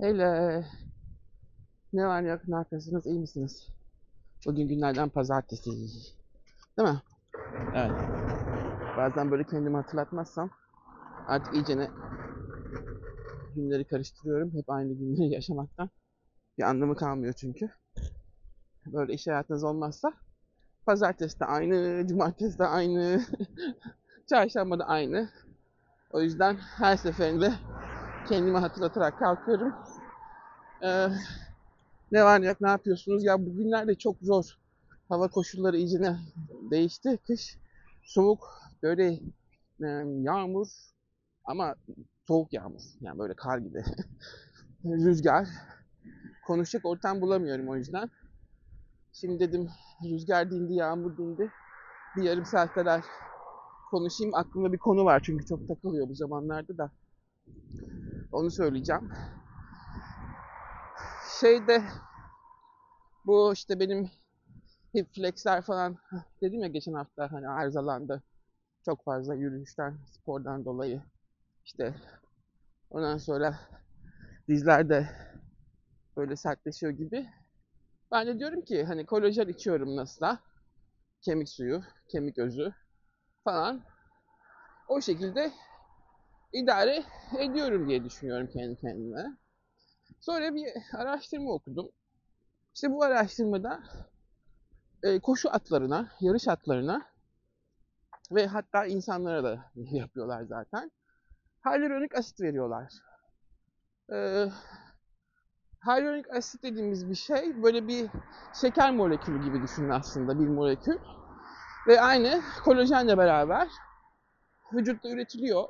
Hele. Ne var ne yok ne yapıyorsunuz iyi misiniz? Bugün günlerden pazartesi. Değil mi? Evet. Bazen böyle kendimi hatırlatmazsam artık iyicene günleri karıştırıyorum. Hep aynı günleri yaşamaktan. Bir anlamı kalmıyor çünkü. Böyle iş hayatınız olmazsa pazartesi de aynı, cumartesi de aynı, çarşamba da aynı. O yüzden her seferinde kendime hatırlatarak kalkıyorum. Ee, ne var ne ne yapıyorsunuz? Ya bugünlerde çok zor. Hava koşulları iyice değişti. Kış soğuk, böyle e, yağmur ama soğuk yağmur. Yani böyle kar gibi. Rüzgar. Konuşacak ortam bulamıyorum o yüzden. Şimdi dedim rüzgar dindi, yağmur dindi. Bir yarım saat kadar konuşayım. Aklımda bir konu var çünkü çok takılıyor bu zamanlarda da. Onu söyleyeceğim. Şeyde bu işte benim hip flexler falan dedim ya geçen hafta hani arızalandı. Çok fazla yürüyüşten, spordan dolayı. İşte ondan sonra dizler de böyle sertleşiyor gibi. Ben de diyorum ki hani kolajen içiyorum nasılsa. Kemik suyu, kemik özü falan. O şekilde idare ediyorum diye düşünüyorum kendi kendime. Sonra bir araştırma okudum. İşte bu araştırmada e, koşu atlarına, yarış atlarına ve hatta insanlara da yapıyorlar zaten. Hyaluronik asit veriyorlar. E, hyaluronik asit dediğimiz bir şey böyle bir şeker molekülü gibi düşünün aslında bir molekül. Ve aynı kolajenle beraber vücutta üretiliyor.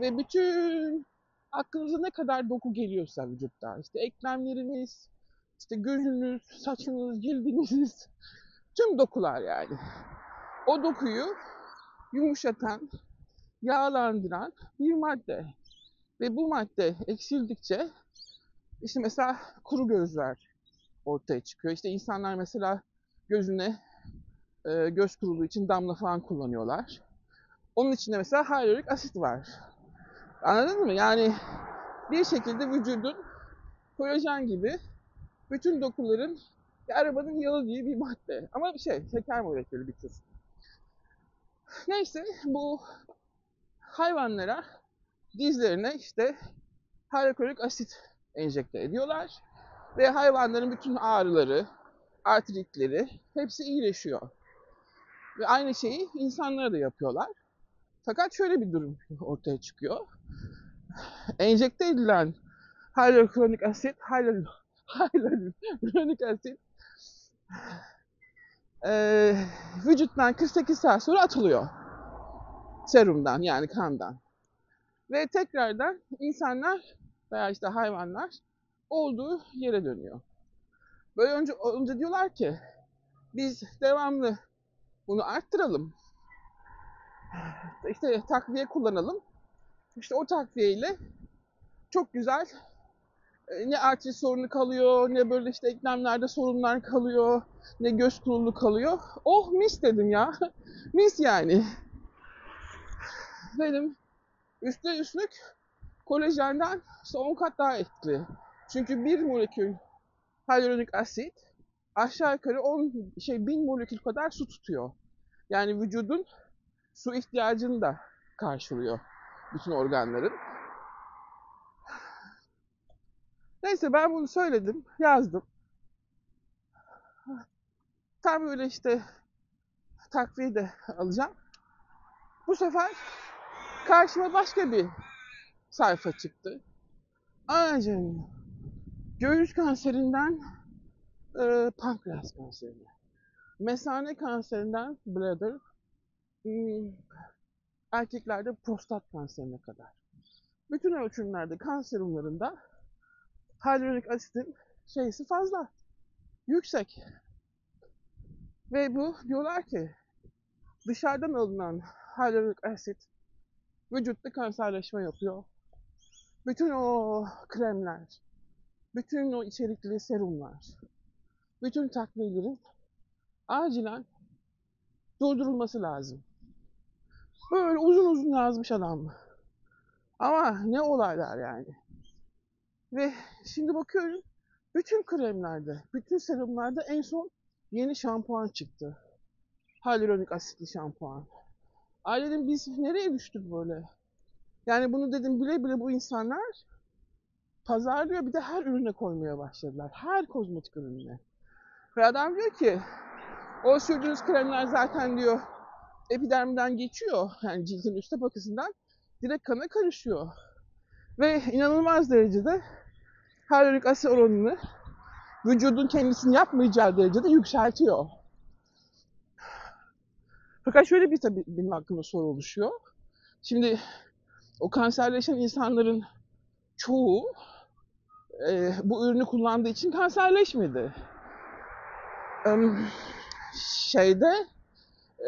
Ve bütün aklınıza ne kadar doku geliyorsa vücutta, işte eklemleriniz, işte gözünüz, saçınız, cildiniz, tüm dokular yani. O dokuyu yumuşatan, yağlandıran bir madde. Ve bu madde eksildikçe işte mesela kuru gözler ortaya çıkıyor. İşte insanlar mesela gözüne e, göz kuruluğu için damla falan kullanıyorlar. Onun içinde mesela hyaluronik asit var. Anladın mı? Yani bir şekilde vücudun kolajen gibi bütün dokuların bir arabanın yağı gibi bir madde. Ama bir şey, şeker molekülü bir tür. Neyse bu hayvanlara dizlerine işte hyaluronik asit enjekte ediyorlar. Ve hayvanların bütün ağrıları, artritleri hepsi iyileşiyor. Ve aynı şeyi insanlara da yapıyorlar. Fakat şöyle bir durum ortaya çıkıyor. Enjekte edilen hyaluronik asit, hyaluronik asit e, vücuttan 48 saat sonra atılıyor. Serumdan yani kandan. Ve tekrardan insanlar veya işte hayvanlar olduğu yere dönüyor. Böyle önce, önce diyorlar ki biz devamlı bunu arttıralım. İşte takviye kullanalım. İşte o takviyeyle çok güzel ne artrit sorunu kalıyor, ne böyle işte eklemlerde sorunlar kalıyor, ne göz kurulu kalıyor. Oh mis dedim ya. mis yani. Dedim üstüne üstlük kolajenden işte 10 kat daha etkili. Çünkü bir molekül hyaluronik asit aşağı yukarı 10 şey 1000 molekül kadar su tutuyor. Yani vücudun su ihtiyacını da karşılıyor bütün organların. Neyse ben bunu söyledim, yazdım. Tam böyle işte takviye de alacağım. Bu sefer karşıma başka bir sayfa çıktı. Anacığım, göğüs kanserinden e, pankreas kanserine, mesane kanserinden bladder, erkeklerde prostat kanserine kadar. Bütün ölçümlerde kanser umlarında hyaluronik asitin şeysi fazla, yüksek. Ve bu diyorlar ki dışarıdan alınan hyaluronik asit vücutta kanserleşme yapıyor. Bütün o kremler, bütün o içerikli serumlar, bütün takviyelerin acilen durdurulması lazım. Böyle uzun uzun yazmış adam. Ama ne olaylar yani. Ve şimdi bakıyorum bütün kremlerde, bütün serumlarda en son yeni şampuan çıktı. Hyaluronik asitli şampuan. Ailenin biz nereye düştük böyle? Yani bunu dedim bile bile bu insanlar pazarlıyor bir de her ürüne koymaya başladılar. Her kozmetik ürününe. Ve adam diyor ki o sürdüğünüz kremler zaten diyor epidermiden geçiyor. Yani cildin üst tabakasından direkt kana karışıyor. Ve inanılmaz derecede hyaluronik asit oranını vücudun kendisini yapmayacağı derecede yükseltiyor. Fakat şöyle bir tabii benim aklımda soru oluşuyor. Şimdi o kanserleşen insanların çoğu e, bu ürünü kullandığı için kanserleşmedi. E, şeyde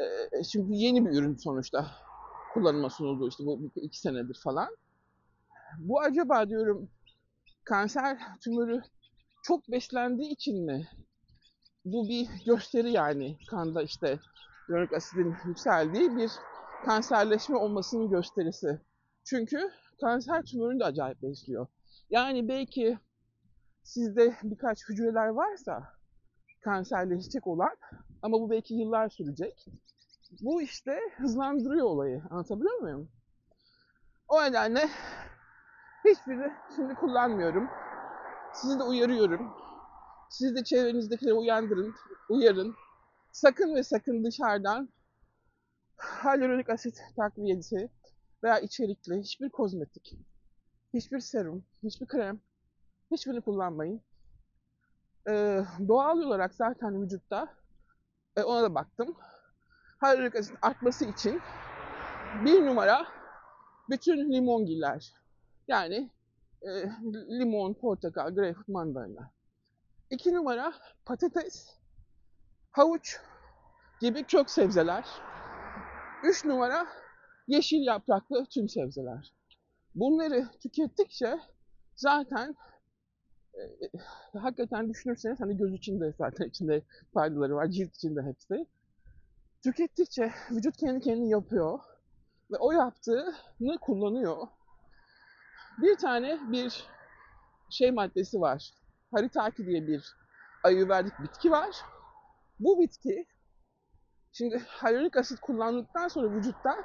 e, şimdi yeni bir ürün sonuçta kullanıma sunuldu işte bu iki senedir falan. Bu acaba diyorum kanser tümörü çok beslendiği için mi? Bu bir gösteri yani kanda işte hyaluronik asidin yükseldiği bir kanserleşme olmasının gösterisi. Çünkü kanser tümörünü de acayip besliyor. Yani belki sizde birkaç hücreler varsa kanserleşecek olan ama bu belki yıllar sürecek. Bu işte hızlandırıyor olayı. Anlatabiliyor muyum? O nedenle hiçbirini şimdi kullanmıyorum. Sizi de uyarıyorum. Siz de çevrenizdekileri uyandırın, uyarın. Sakın ve sakın dışarıdan hyaluronik asit takviyesi veya içerikli hiçbir kozmetik, hiçbir serum, hiçbir krem, hiçbirini kullanmayın. Ee, doğal olarak zaten vücutta, e, ona da baktım, hyaluronik asit artması için bir numara bütün limongiller. Yani e, limon, portakal, greyfurt, mandalina. İki numara patates, havuç gibi kök sebzeler. Üç numara yeşil yapraklı tüm sebzeler. Bunları tükettikçe zaten e, hakikaten düşünürseniz hani göz içinde zaten içinde faydaları var, cilt içinde hepsi. Tükettikçe vücut kendi kendini yapıyor ve o yaptığını kullanıyor. Bir tane bir şey maddesi var. Haritaki diye bir ayurvedik bitki var. Bu bitki şimdi hyaluronik asit kullandıktan sonra vücutta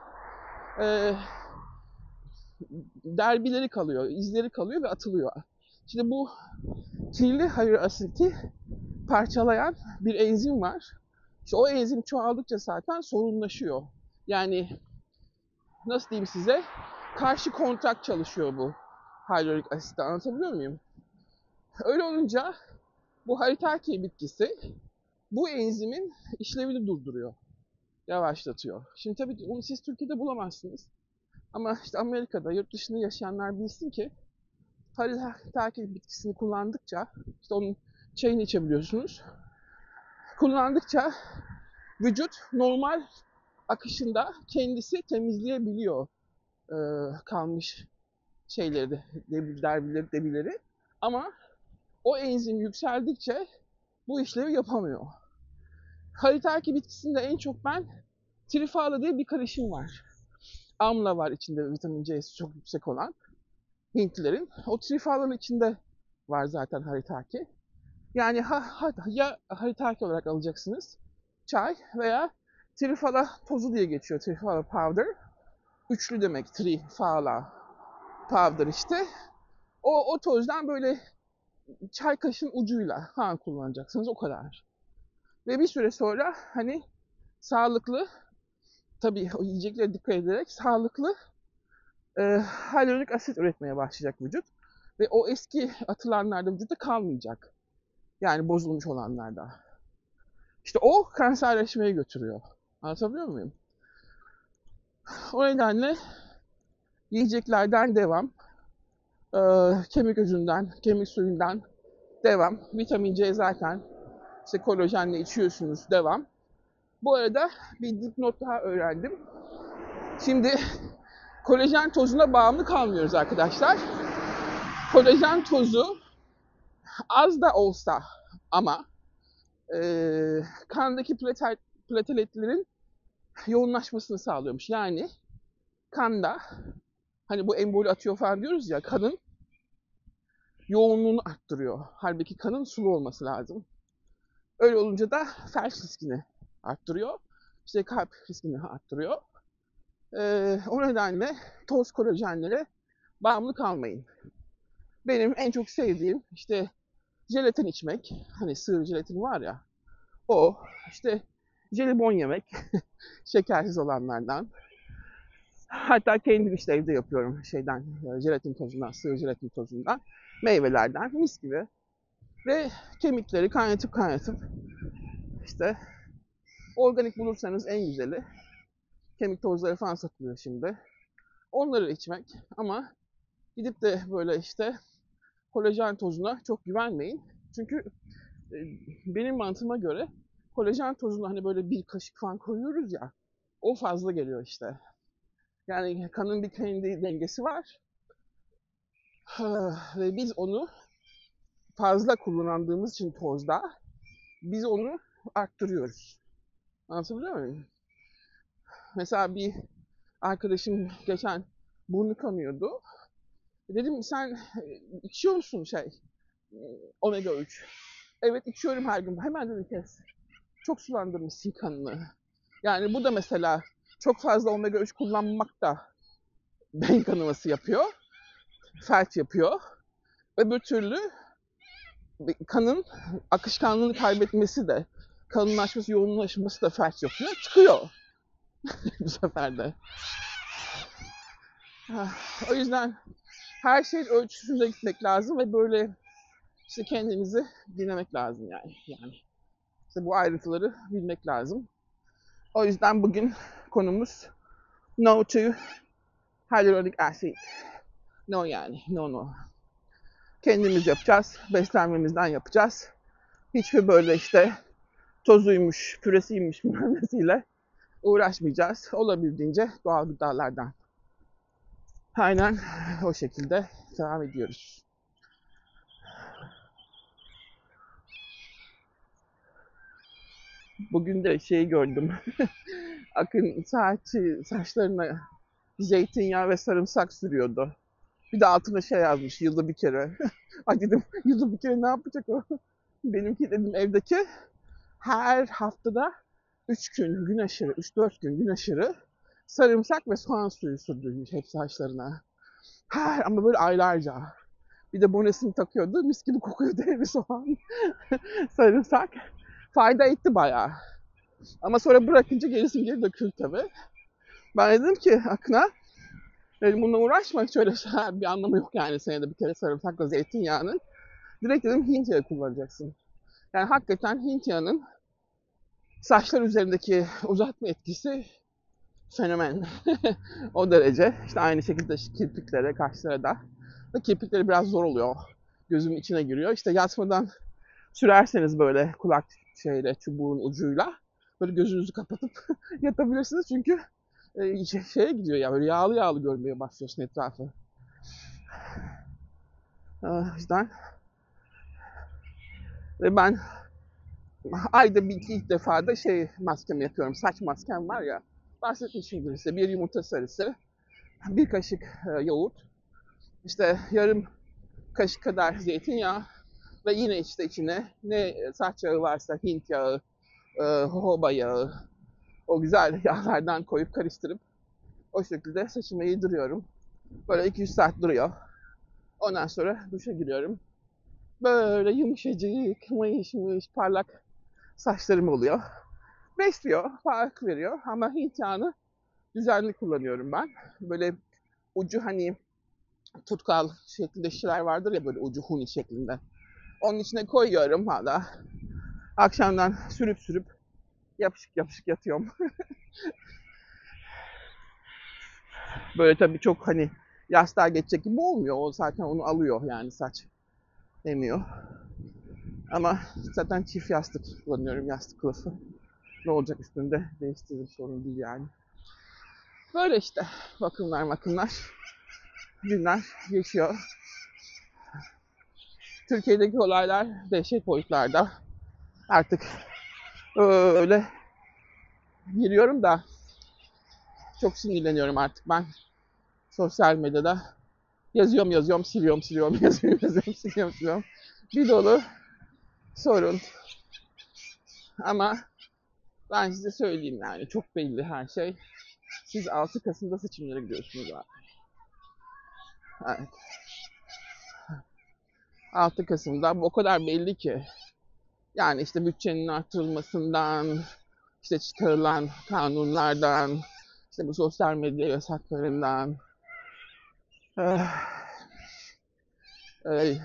e, derbileri kalıyor, izleri kalıyor ve atılıyor. Şimdi bu kirli hyaluronik asiti parçalayan bir enzim var. İşte o enzim çoğaldıkça zaten sorunlaşıyor. Yani nasıl diyeyim size? Karşı kontrak çalışıyor bu hyaluronik asitte. Anlatabiliyor muyum? Öyle olunca bu haritaki bitkisi bu enzimin işlevini durduruyor. Yavaşlatıyor. Şimdi tabii onu siz Türkiye'de bulamazsınız. Ama işte Amerika'da, yurt dışında yaşayanlar bilsin ki haritaki bitkisini kullandıkça, işte onun çayını içebiliyorsunuz. Kullandıkça vücut normal akışında kendisi temizleyebiliyor e, kalmış şeyleri de, derbileri, debileri. Ama o enzim yükseldikçe bu işlevi yapamıyor. Haritaki bitkisinde en çok ben trifala diye bir karışım var. Amla var içinde vitamin C'si çok yüksek olan Hintlilerin. O trifalanın içinde var zaten haritaki. Yani ha, ha, ya haritaki olarak alacaksınız çay veya trifala tozu diye geçiyor. Trifala powder. Üçlü demek trifala powder işte. O, o tozdan böyle çay kaşın ucuyla ha kullanacaksınız o kadar. Ve bir süre sonra hani sağlıklı tabii yiyeceklere dikkat ederek sağlıklı e, hyaluronik asit üretmeye başlayacak vücut. Ve o eski atılanlarda vücutta kalmayacak. Yani bozulmuş olanlarda. İşte o kanserleşmeye götürüyor. Anlatabiliyor muyum? O nedenle yiyeceklerden devam. Ee, kemik özünden, kemik suyundan devam. Vitamin C zaten işte kolajenle içiyorsunuz devam. Bu arada bir dipnot daha öğrendim. Şimdi kolajen tozuna bağımlı kalmıyoruz arkadaşlar. Kolajen tozu az da olsa ama e, kandaki platel, plateletlerin yoğunlaşmasını sağlıyormuş. Yani kanda hani bu emboli atıyor falan diyoruz ya kanın yoğunluğunu arttırıyor. Halbuki kanın sulu olması lazım. Öyle olunca da felç riskini arttırıyor. İşte kalp riskini arttırıyor. Ee, o nedenle toz kolajenlere bağımlı kalmayın. Benim en çok sevdiğim işte jelatin içmek. Hani sığır jelatin var ya. O işte jelibon yemek. Şekersiz olanlardan. Hatta kendim işte evde yapıyorum şeyden, jelatin tozundan, sığır jelatin tozundan, meyvelerden, mis gibi. Ve kemikleri kaynatıp kaynatıp işte organik bulursanız en güzeli. Kemik tozları falan satılıyor şimdi. Onları içmek ama gidip de böyle işte kolajen tozuna çok güvenmeyin. Çünkü e, benim mantığıma göre kolajen tozuna hani böyle bir kaşık falan koyuyoruz ya o fazla geliyor işte. Yani kanın bir kendi dengesi var. Ve biz onu fazla kullandığımız için tozda biz onu arttırıyoruz. Anlatabiliyor muyum? Mesela bir arkadaşım geçen burnu kanıyordu. Dedim sen içiyor musun şey omega 3? Evet içiyorum her gün. Hemen dedi kes. Çok sulandırmışsın kanını. Yani bu da mesela çok fazla omega 3 kullanmak da beyin kanaması yapıyor. Felç yapıyor. Öbür türlü kanın akışkanlığını kaybetmesi de kalınlaşması, yoğunlaşması da felç yapıyor. Çıkıyor. Bu sefer de. O yüzden her şey ölçüsünde gitmek lazım ve böyle işte kendimizi dinlemek lazım yani. Yani işte bu ayrıntıları bilmek lazım. O yüzden bugün konumuz no to hyaluronic acid. No yani, no no. Kendimiz yapacağız, beslenmemizden yapacağız. Hiçbir böyle işte tozuymuş, püresiymiş mühendisiyle uğraşmayacağız. Olabildiğince doğal gıdalardan. Aynen o şekilde devam ediyoruz. Bugün de şey gördüm. Akın saçı, saçlarına zeytinyağı ve sarımsak sürüyordu. Bir de altına şey yazmış yılda bir kere. Ay dedim yılda bir kere ne yapacak o? Benimki dedim evdeki her haftada 3 gün gün aşırı, 3-4 gün gün aşırı sarımsak ve soğan suyu sürdürmüş hep saçlarına. Her ama böyle aylarca. Bir de bonesini takıyordu. Mis gibi kokuyordu evi soğan. sarımsak. Fayda etti bayağı. Ama sonra bırakınca gerisi geri döküldü tabii. Ben dedim ki Akın'a dedim bununla uğraşma şöyle bir anlamı yok yani senede bir kere sarımsakla zeytinyağının. Direkt dedim Hint yağı kullanacaksın. Yani hakikaten Hint yağının saçlar üzerindeki uzatma etkisi fenomen. o derece. İşte aynı şekilde kirpiklere, kaşlara da. Ve kirpikleri biraz zor oluyor. Gözümün içine giriyor. İşte yatmadan sürerseniz böyle kulak şeyle, çubuğun ucuyla böyle gözünüzü kapatıp yatabilirsiniz. Çünkü e, şeye gidiyor ya böyle yağlı yağlı görmeye başlıyorsun etrafı. O yüzden ve ben ayda bir iki defa da şey maskemi yapıyorum. Saç maskem var ya. Bahsetmişimdir size. Bir yumurta sarısı, bir kaşık e, yoğurt, işte yarım kaşık kadar zeytinyağı ve yine işte içine ne saç yağı varsa Hint yağı, e, jojoba yağı, o güzel yağlardan koyup karıştırıp o şekilde saçımı yediriyorum. Böyle 200 saat duruyor. Ondan sonra duşa giriyorum. Böyle yumuşacık, mayış mayış, parlak saçlarım oluyor. Besliyor, fark veriyor ama Hint yağını düzenli kullanıyorum ben. Böyle ucu hani tutkal şeklinde şişeler vardır ya böyle ucu huni şeklinde. Onun içine koyuyorum hala. Akşamdan sürüp sürüp yapışık yapışık yatıyorum. böyle tabii çok hani yastığa geçecek gibi olmuyor. O zaten onu alıyor yani saç emiyor. Ama zaten çift yastık kullanıyorum yastık kılıfı. Ne olacak üstünde değiştirir sorun değil yani. Böyle işte bakımlar bakımlar günler geçiyor. Türkiye'deki olaylar dehşet boyutlarda. Artık öyle giriyorum da çok sinirleniyorum artık ben sosyal medyada Yazıyorum yazıyorum siliyorum siliyorum yazıyorum yazıyorum siliyorum siliyorum. Bir dolu sorun. Ama ben size söyleyeyim yani çok belli her şey. Siz 6 Kasım'da seçimlere gidiyorsunuz abi. Evet. 6 Kasım'da bu o kadar belli ki. Yani işte bütçenin artırılmasından, işte çıkarılan kanunlardan, işte bu sosyal medya yasaklarından,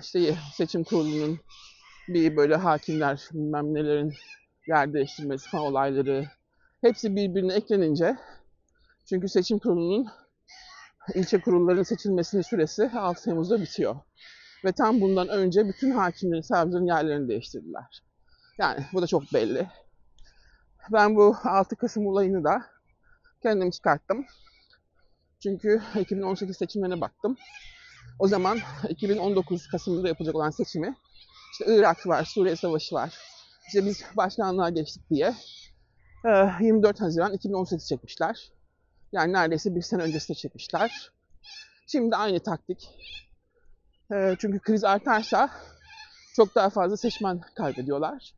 işte seçim kurulunun bir böyle hakimler bilmem nelerin yer değiştirmesi falan olayları hepsi birbirine eklenince çünkü seçim kurulunun ilçe kurullarının seçilmesinin süresi 6 Temmuz'da bitiyor. Ve tam bundan önce bütün hakimlerin, savcıların yerlerini değiştirdiler. Yani bu da çok belli. Ben bu 6 Kasım olayını da kendim çıkarttım. Çünkü 2018 seçimlerine baktım. O zaman 2019 Kasım'da yapılacak olan seçimi işte Irak var, Suriye Savaşı var. İşte biz başkanlığa geçtik diye 24 Haziran 2018 çekmişler. Yani neredeyse bir sene öncesinde çekmişler. Şimdi aynı taktik. Çünkü kriz artarsa çok daha fazla seçmen kaybediyorlar.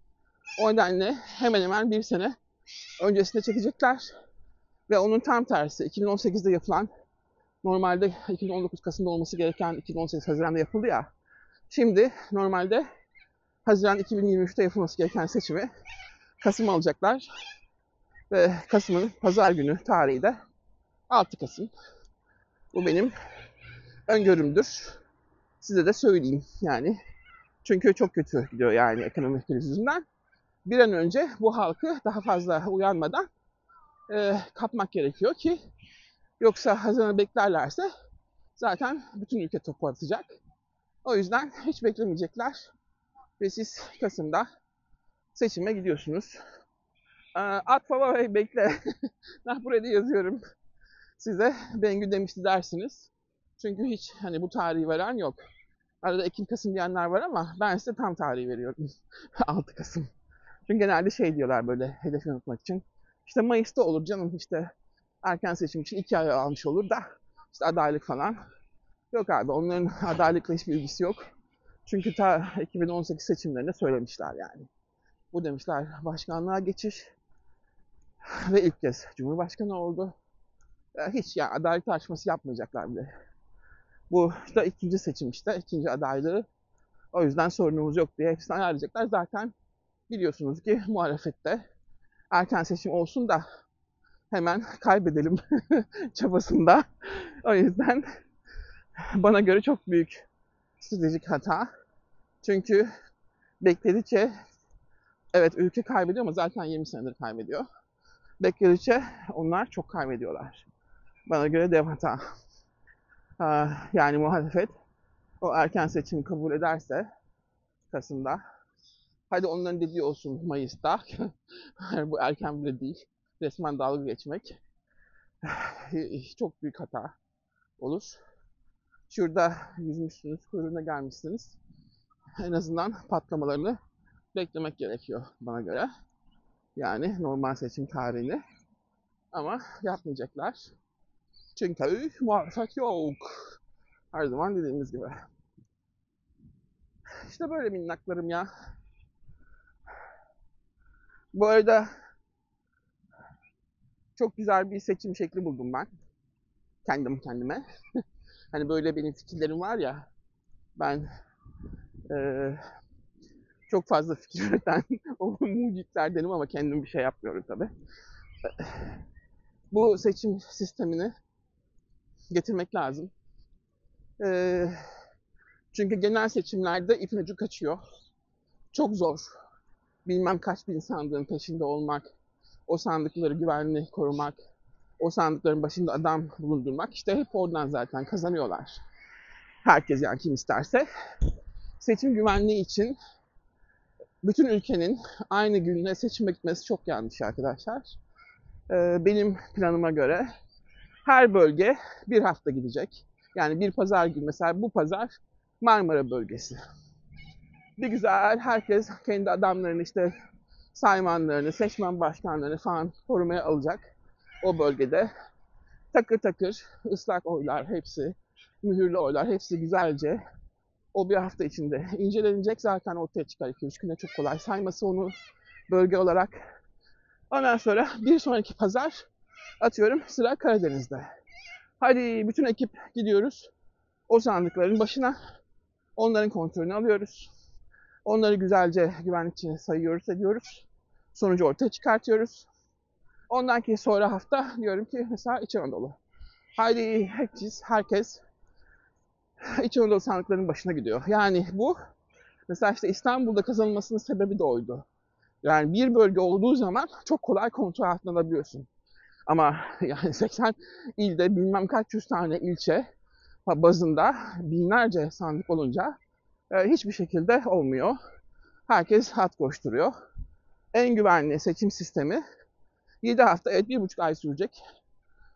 O nedenle hemen hemen bir sene öncesinde çekecekler. Ve onun tam tersi 2018'de yapılan normalde 2019 Kasım'da olması gereken 2018 Haziran'da yapıldı ya. Şimdi normalde Haziran 2023'te yapılması gereken seçimi Kasım alacaklar. Ve Kasım'ın pazar günü tarihi de 6 Kasım. Bu benim öngörümdür. Size de söyleyeyim yani. Çünkü çok kötü gidiyor yani ekonomik kriz yüzünden. Bir an önce bu halkı daha fazla uyanmadan e, kapmak gerekiyor ki yoksa Haziran'ı beklerlerse zaten bütün ülke topu. O yüzden hiç beklemeyecekler ve siz Kasım'da seçime gidiyorsunuz. E, at baba bey bekle. ben buraya da yazıyorum. Size Bengü demişti dersiniz. Çünkü hiç hani bu tarihi veren yok. Arada Ekim Kasım diyenler var ama ben size tam tarihi veriyorum. 6 Kasım. Çünkü genelde şey diyorlar böyle hedef yanıtmak için. İşte Mayıs'ta olur canım işte erken seçim için iki ay almış olur da işte adaylık falan. Yok abi onların adaylıkla hiçbir ilgisi yok. Çünkü ta 2018 seçimlerinde söylemişler yani. Bu demişler başkanlığa geçiş ve ilk kez Cumhurbaşkanı oldu. Hiç yani adalet tartışması yapmayacaklar bile. Bu işte ikinci seçim işte, ikinci adaylığı. O yüzden sorunumuz yok diye hepsini ayarlayacaklar. Zaten biliyorsunuz ki muhalefette erken seçim olsun da hemen kaybedelim çabasında. O yüzden bana göre çok büyük stratejik hata. Çünkü bekledikçe evet ülke kaybediyor ama zaten 20 senedir kaybediyor. Bekledikçe onlar çok kaybediyorlar. Bana göre dev hata. Yani muhalefet o erken seçimi kabul ederse Kasım'da hadi onların dediği olsun Mayıs'ta bu erken bile değil resmen dalga geçmek çok büyük hata olur. Şurada yüzmüşsünüz, kuyruğuna gelmişsiniz. En azından patlamalarını beklemek gerekiyor bana göre. Yani normal seçim tarihini. Ama yapmayacaklar. Çünkü muvaffak yok. Her zaman dediğimiz gibi. İşte böyle minnaklarım ya. Bu arada çok güzel bir seçim şekli buldum ben. Kendim kendime. hani böyle benim fikirlerim var ya. Ben e, çok fazla fikir üreten o mucitlerdenim ama kendim bir şey yapmıyorum tabi. Bu seçim sistemini getirmek lazım. E, çünkü genel seçimlerde ipin ucu kaçıyor. Çok zor. Bilmem kaç bin sandığın peşinde olmak, o sandıkları güvenli korumak, o sandıkların başında adam bulundurmak işte hep oradan zaten kazanıyorlar. Herkes yani kim isterse. Seçim güvenliği için bütün ülkenin aynı günde seçime gitmesi çok yanlış arkadaşlar. Ee, benim planıma göre her bölge bir hafta gidecek. Yani bir pazar günü mesela bu pazar Marmara bölgesi. Bir güzel herkes kendi adamlarını işte saymanlarını, seçmen başkanlarını falan korumaya alacak o bölgede. Takır takır ıslak oylar hepsi. mühürlü oylar hepsi güzelce o bir hafta içinde incelenecek. Zaten ortaya çıkar 2-3 güne çok kolay sayması onu bölge olarak. Ondan sonra bir sonraki pazar atıyorum sıra Karadeniz'de. Hadi bütün ekip gidiyoruz. O sandıkların başına onların kontrolünü alıyoruz. Onları güzelce güvenlikçi sayıyoruz, ediyoruz. Sonucu ortaya çıkartıyoruz. Ondan ki sonra hafta diyorum ki mesela İç Anadolu. Haydi herkes, herkes İç Anadolu sandıklarının başına gidiyor. Yani bu mesela işte İstanbul'da kazanılmasının sebebi de oydu. Yani bir bölge olduğu zaman çok kolay kontrol altına alabiliyorsun. Ama yani 80 ilde bilmem kaç yüz tane ilçe bazında binlerce sandık olunca e, hiçbir şekilde olmuyor. Herkes hat koşturuyor. En güvenli seçim sistemi 7 hafta, evet 1,5 ay sürecek.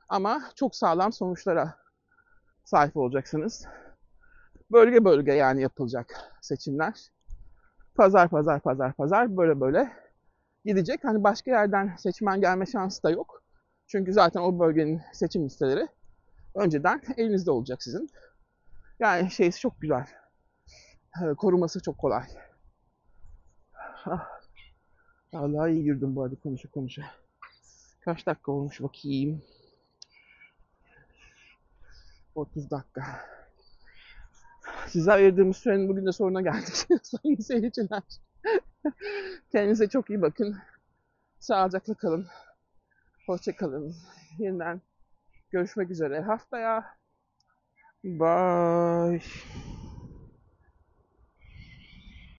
Ama çok sağlam sonuçlara sahip olacaksınız. Bölge bölge yani yapılacak seçimler. Pazar pazar pazar pazar böyle böyle gidecek. Hani başka yerden seçmen gelme şansı da yok. Çünkü zaten o bölgenin seçim listeleri önceden elinizde olacak sizin. Yani şeysi çok güzel. Ee, Koruması çok kolay. Ah. Allah iyi girdim bu arada konuşa konuşa. Kaç dakika olmuş bakayım. 30 dakika. Size ayırdığımız sürenin bugün de sonuna geldik sayın seyirciler. Kendinize çok iyi bakın. Sağlıcakla kalın. Hoşça kalın. Yeniden görüşmek üzere haftaya. Bye.